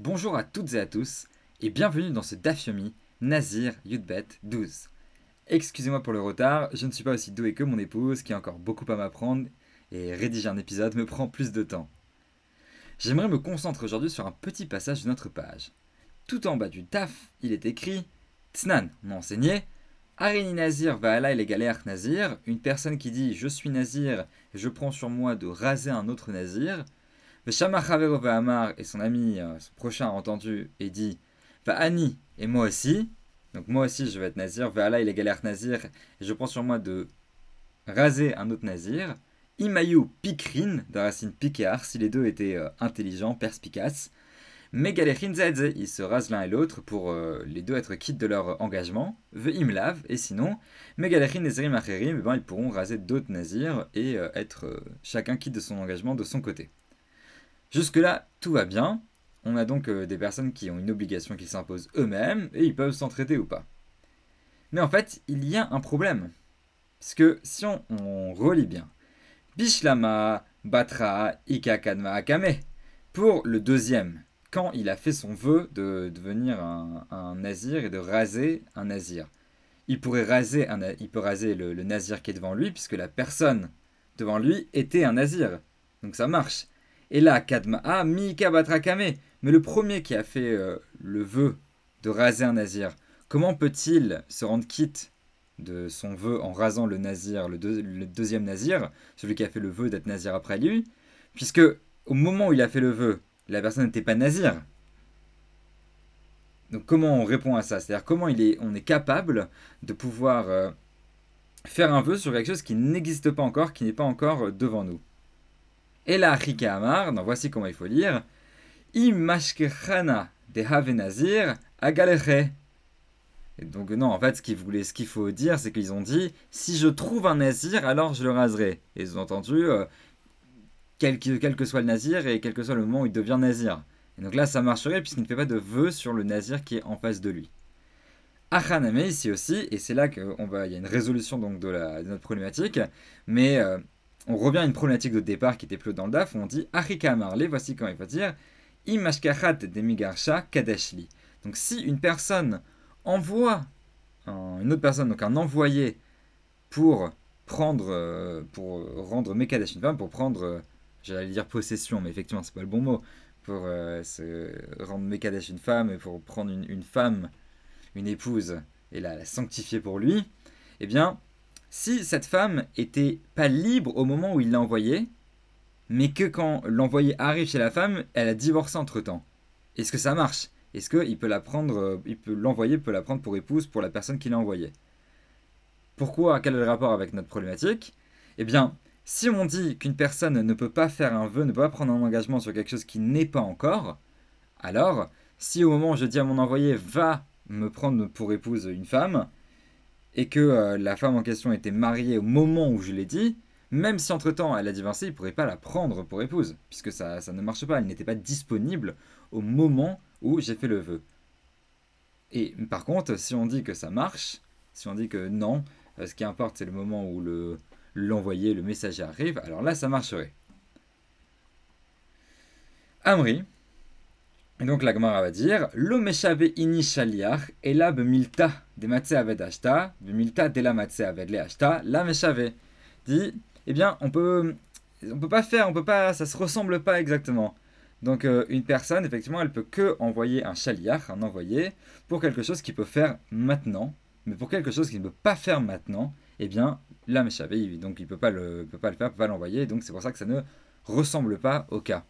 Bonjour à toutes et à tous et bienvenue dans ce Dafyomi Nazir Yudbet 12. Excusez-moi pour le retard, je ne suis pas aussi doué que mon épouse qui a encore beaucoup à m'apprendre et rédiger un épisode me prend plus de temps. J'aimerais me concentrer aujourd'hui sur un petit passage de notre page. Tout en bas du taf, il est écrit Tsnan m'a enseigné Arini Nazir va et Nazir, une personne qui dit Je suis Nazir je prends sur moi de raser un autre Nazir. Shama Amar et son ami, euh, son prochain a entendu et dit Va Ani et moi aussi. Donc moi aussi je vais être Nazir. Va Allah il est Nazir et je prends sur moi de raser un autre Nazir. Imayu Pikrin, de racine Pikear, si les deux étaient euh, intelligents, perspicaces. Megalechin Zedze, ils se rasent l'un et l'autre pour euh, les deux être quittes de leur engagement. Ve Imlav, et sinon, Nezerim Acherim, eh ben, ils pourront raser d'autres nazirs et être chacun quitte de son engagement de son côté. Jusque-là, tout va bien. On a donc euh, des personnes qui ont une obligation qui s'imposent eux-mêmes et ils peuvent s'entraider ou pas. Mais en fait, il y a un problème. Parce que si on, relit bien, Bishlama, Batra, Ika Kadma Akame, pour le deuxième, quand il a fait son vœu de devenir un, nazir et de raser un nazir, il pourrait raser, un, il peut raser le, le nazir qui est devant lui, puisque la personne devant lui était un nazir. Donc ça marche. Et là, Kadma, ah, Mika Batrakame, mais le premier qui a fait euh, le vœu de raser un nazir, comment peut-il se rendre quitte de son vœu en rasant le nazir, le, deuxième nazir, celui qui a fait le vœu d'être nazir après lui, puisque au moment où il a fait le vœu, la personne n'était pas nazir. Donc comment on répond à ça? C'est-à-dire comment on est capable de pouvoir euh, faire un vœu sur quelque chose qui n'existe pas encore, qui n'est pas encore euh, devant nous? Et là, Amar, donc voici comment il faut lire. Imashkechana de Havenazir agaleche. Et donc non, en fait, ce qu'il qu'il faut dire, c'est qu'ils ont dit si je trouve un nazir, alors je le raserai. Et ils ont entendu euh, quel, que soit le nazir et quel que soit le moment où il devient nazir. Et donc là, ça marcherait puisqu'il ne fait pas de vœu sur le nazir qui est en face de lui. Achaname ici aussi, et c'est là qu'il y a une résolution donc de, la, notre problématique, mais euh, on revient à une problématique de départ qui était plus dans le DAF, où on dit Arika Amarle, voici comment il faut dire Imashkachat demigarsha kadashli. Donc si une personne envoie une autre personne, donc un envoyé, pour prendre, euh, pour rendre Mekadesh une femme, pour prendre, j'allais dire possession, mais effectivement c'est pas le bon mot, pour euh, rendre Mekadesh une femme et pour prendre une, femme, une épouse, et la sanctifier pour lui, eh bien, si cette femme était pas libre au moment où il l'a envoyée, mais que quand l'envoyé arrive chez la femme, elle a divorcé entre temps. Est-ce que ça marche? Est-ce qu'il peut la prendre, euh, il peut l'envoyer peut la prendre pour épouse pour la personne qui l'a envoyée? Pourquoi? Quel est le rapport avec notre problématique? Eh bien, si on dit qu'une personne ne peut pas faire un vœu, ne peut pas prendre un engagement sur quelque chose qui n'est pas encore, alors si au moment où je dis à mon envoyé va me prendre pour épouse une femme, et que euh, la femme en question était mariée au moment où je l'ai dit, même si entre-temps elle a divorcé, il ne pourrait pas la prendre pour épouse, puisque ça, ne marche pas, elle n'était pas disponible au moment où j'ai fait le vœu. Et par contre, si on dit que ça marche, si on dit que non, euh, ce qui importe c'est le moment où le, l'envoyé, le messager arrive, alors là ça marcherait. Amri, et donc la Gemara va dire Lo meshave ini shaliach ela bemilta de aved ashta, bemilta de la aved le ashta, la meshave. Dit, eh bien, on peut, on peut pas faire, on peut pas, ça se ressemble pas exactement. Donc euh, une personne, effectivement, elle peut que envoyer un shaliach, un envoyé, pour quelque chose qu'il peut faire maintenant, mais pour quelque chose qu'il ne peut pas faire maintenant, eh bien, la meshave, donc il peut pas le, peut pas le faire, peut pas l'envoyer, donc c'est pour ça que ça ne ressemble pas au cas.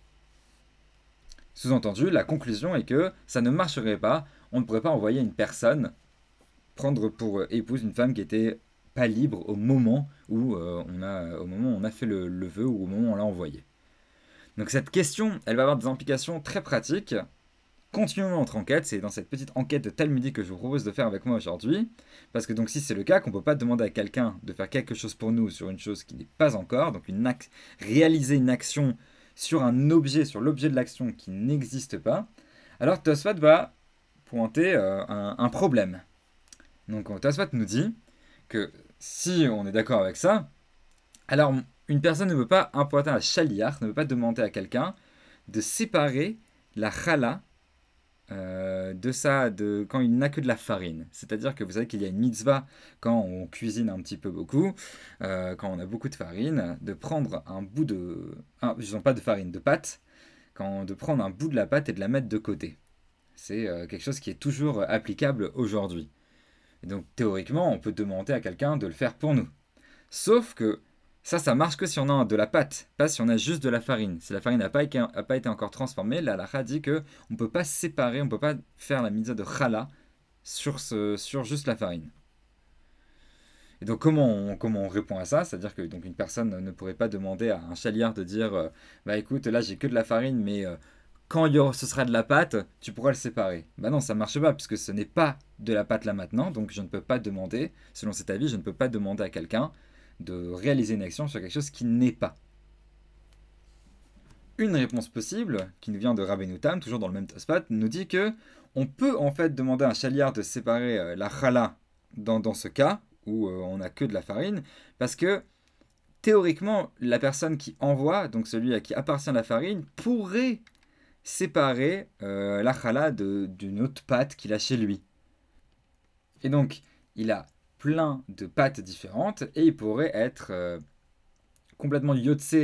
Sous-entendu, la conclusion est que ça ne marcherait pas. On ne pourrait pas envoyer une personne prendre pour épouse une femme qui était pas libre au moment où, euh, on, a, fait le, le vœu ou au moment où on l'a envoyé. Donc cette question, elle va avoir des implications très pratiques. Continuons notre enquête, c'est dans cette petite enquête de Talmudique que je vous propose de faire avec moi aujourd'hui. Parce que donc si c'est le cas, qu'on ne peut pas demander à quelqu'un de faire quelque chose pour nous sur une chose qui n'est pas encore, donc une réaliser une action sur un objet, sur l'objet de l'action qui n'existe pas, alors Tosfot va pointer euh, un, problème. Donc Tosfot nous dit que si on est d'accord avec ça, alors une personne ne peut pas importer un chaliar, ne peut pas demander à quelqu'un de séparer la chala euh, de ça, de quand il n'a que de la farine. C'est-à-dire que vous savez qu'il y a une mitzvah quand on cuisine un petit peu beaucoup, euh, quand on a beaucoup de farine, de prendre un bout de, ah, disons pas de farine, de pâte, quand, de prendre un bout de la pâte et de la mettre de côté. C'est euh, quelque chose qui est toujours applicable aujourd'hui. Donc théoriquement, on peut demander à quelqu'un de le faire pour nous. Sauf que ça, ça marche que si on a de la pâte, pas si on a juste de la farine. Si la farine n'a pas, été encore transformée, la halakha dit qu'on ne peut pas séparer, on ne peut pas faire la mitzvah de chala sur, sur juste la farine. Et donc comment on, on répond à ça? C'est-à-dire que donc une personne ne pourrait pas demander à un chaliard de dire euh, bah écoute là j'ai que de la farine mais euh, quand y aura, ce sera de la pâte tu pourras le séparer. Bah non ça marche pas puisque ce n'est pas de la pâte là maintenant donc je ne peux pas demander selon cet avis je ne peux pas demander à quelqu'un de réaliser une action sur quelque chose qui n'est pas. Une réponse possible, qui nous vient de Rabbeinu toujours dans le même Tosfat, nous dit que on peut en fait demander à un chaliard de séparer euh, la chala dans, dans, ce cas, où euh, on n'a que de la farine, parce que théoriquement, la personne qui envoie, donc celui à qui appartient la farine, pourrait séparer euh, la chala d'une autre pâte qu'il a chez lui. Et donc, il a plein de pâtes différentes et il pourrait être euh, complètement yotse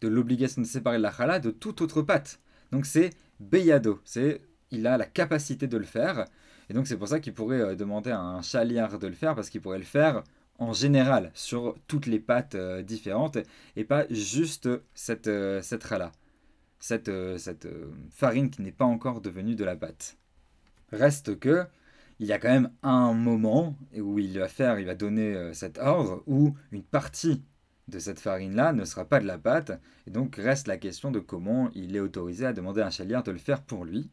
de l'obligation de séparer la chala de toute autre pâte. Donc c'est beyado, c'est il a la capacité de le faire et donc c'est pour ça qu'il pourrait euh, demander à un chaliard de le faire parce qu'il pourrait le faire en général sur toutes les pâtes euh, différentes et pas juste cette cette chala, cette, cette farine qui n'est pas encore devenue de la pâte. Reste que il y a quand même un moment où il va faire, il va donner euh, cet ordre où une partie de cette farine-là ne sera pas de la pâte, et donc reste la question de comment il est autorisé à demander à un chaliard de le faire pour lui.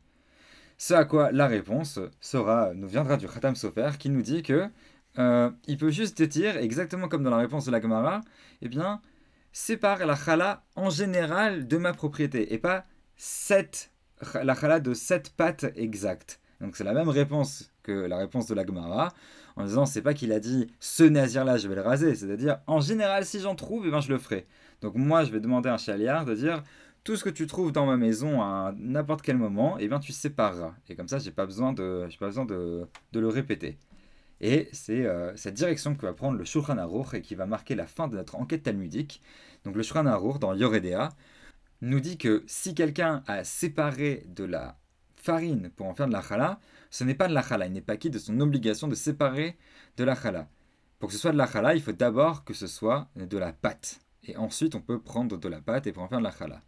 Ce à quoi la réponse sera, nous viendra du Khatam Sofer qui nous dit que euh, il peut juste dire, exactement comme dans la réponse de la Gemara, eh bien, sépare la chala en général de ma propriété, et pas cette, la chala de cette pâte exacte. Donc c'est la même réponse que la réponse de la Gemara, en disant c'est pas qu'il a dit ce nazir-là, je vais le raser, c'est-à-dire en général si j'en trouve, eh ben, je le ferai. Donc moi je vais demander à un chaliard de dire tout ce que tu trouves dans ma maison à n'importe quel moment, eh bien tu sépareras. Et comme ça j'ai pas besoin de, pas besoin de, le répéter. Et c'est euh, cette direction que va prendre le Shulchan Aruch et qui va marquer la fin de notre enquête talmudique. Donc le Shulchan Aruch dans Yoredea nous dit que si quelqu'un a séparé de la farine pour en faire de la chala, ce n'est pas de la chala. Il n'est pas quitte de son obligation de séparer de la chala. Pour que ce soit de la chala, il faut d'abord que ce soit de la pâte. Et ensuite, on peut prendre de la pâte et pour en faire de la chala.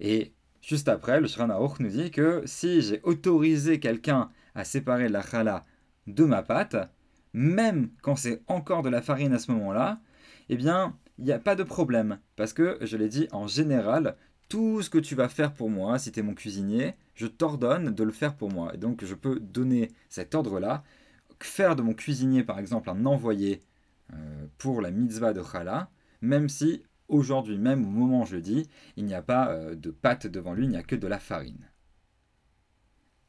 Et juste après, le Shran nous dit que si j'ai autorisé quelqu'un à séparer la chala de ma pâte, même quand c'est encore de la farine à ce moment-là, eh bien, il n'y a pas de problème. Parce que, je l'ai dit, en général, tout ce que tu vas faire pour moi, si tu es mon cuisinier, je t'ordonne de le faire pour moi. Et donc je peux donner cet ordre-là, faire de mon cuisinier par exemple un envoyé euh, pour la mitzvah de Chala, même si aujourd'hui même, au moment où je dis, il n'y a pas euh, de pâte devant lui, il n'y a que de la farine.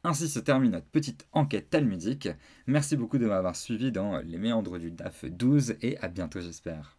Ainsi se termine notre petite enquête talmudique. Merci beaucoup de m'avoir suivi dans les méandres du DAF 12 et à bientôt j'espère.